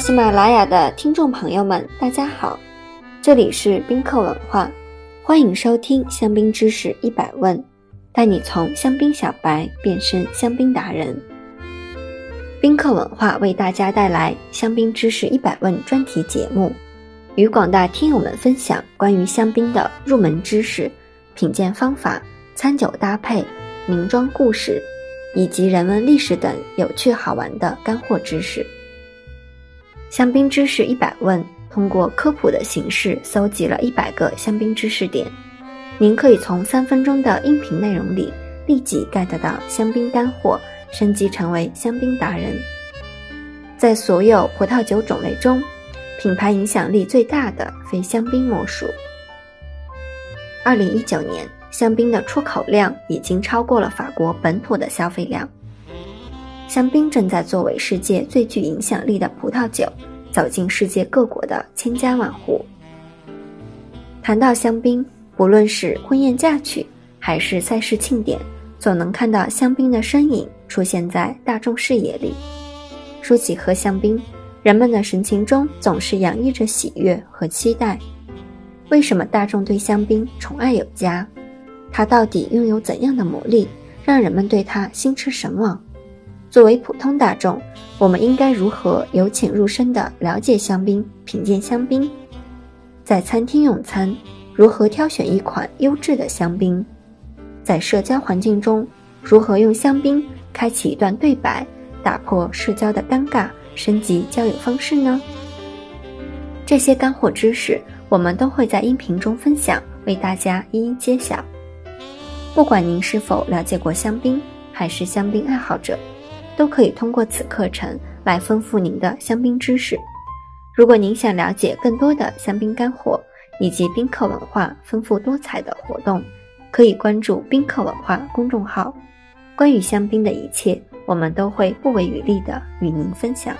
喜马拉雅的听众朋友们，大家好，这里是宾客文化，欢迎收听香槟知识一百问，带你从香槟小白变身香槟达人。宾客文化为大家带来香槟知识一百问专题节目，与广大听友们分享关于香槟的入门知识、品鉴方法、餐酒搭配、名庄故事。以及人文历史等有趣好玩的干货知识。香槟知识一百问，通过科普的形式搜集了一百个香槟知识点，您可以从三分钟的音频内容里立即 get 到香槟干货，升级成为香槟达人。在所有葡萄酒种类中，品牌影响力最大的非香槟莫属。二零一九年。香槟的出口量已经超过了法国本土的消费量。香槟正在作为世界最具影响力的葡萄酒，走进世界各国的千家万户。谈到香槟，不论是婚宴嫁娶，还是赛事庆典，总能看到香槟的身影出现在大众视野里。说起喝香槟，人们的神情中总是洋溢着喜悦和期待。为什么大众对香槟宠爱有加？它到底拥有怎样的魔力，让人们对它心驰神往？作为普通大众，我们应该如何由浅入深地了解香槟、品鉴香槟？在餐厅用餐，如何挑选一款优质的香槟？在社交环境中，如何用香槟开启一段对白，打破社交的尴尬，升级交友方式呢？这些干货知识，我们都会在音频中分享，为大家一一揭晓。不管您是否了解过香槟，还是香槟爱好者，都可以通过此课程来丰富您的香槟知识。如果您想了解更多的香槟干货以及宾客文化丰富多彩的活动，可以关注宾客文化公众号。关于香槟的一切，我们都会不遗余力的与您分享。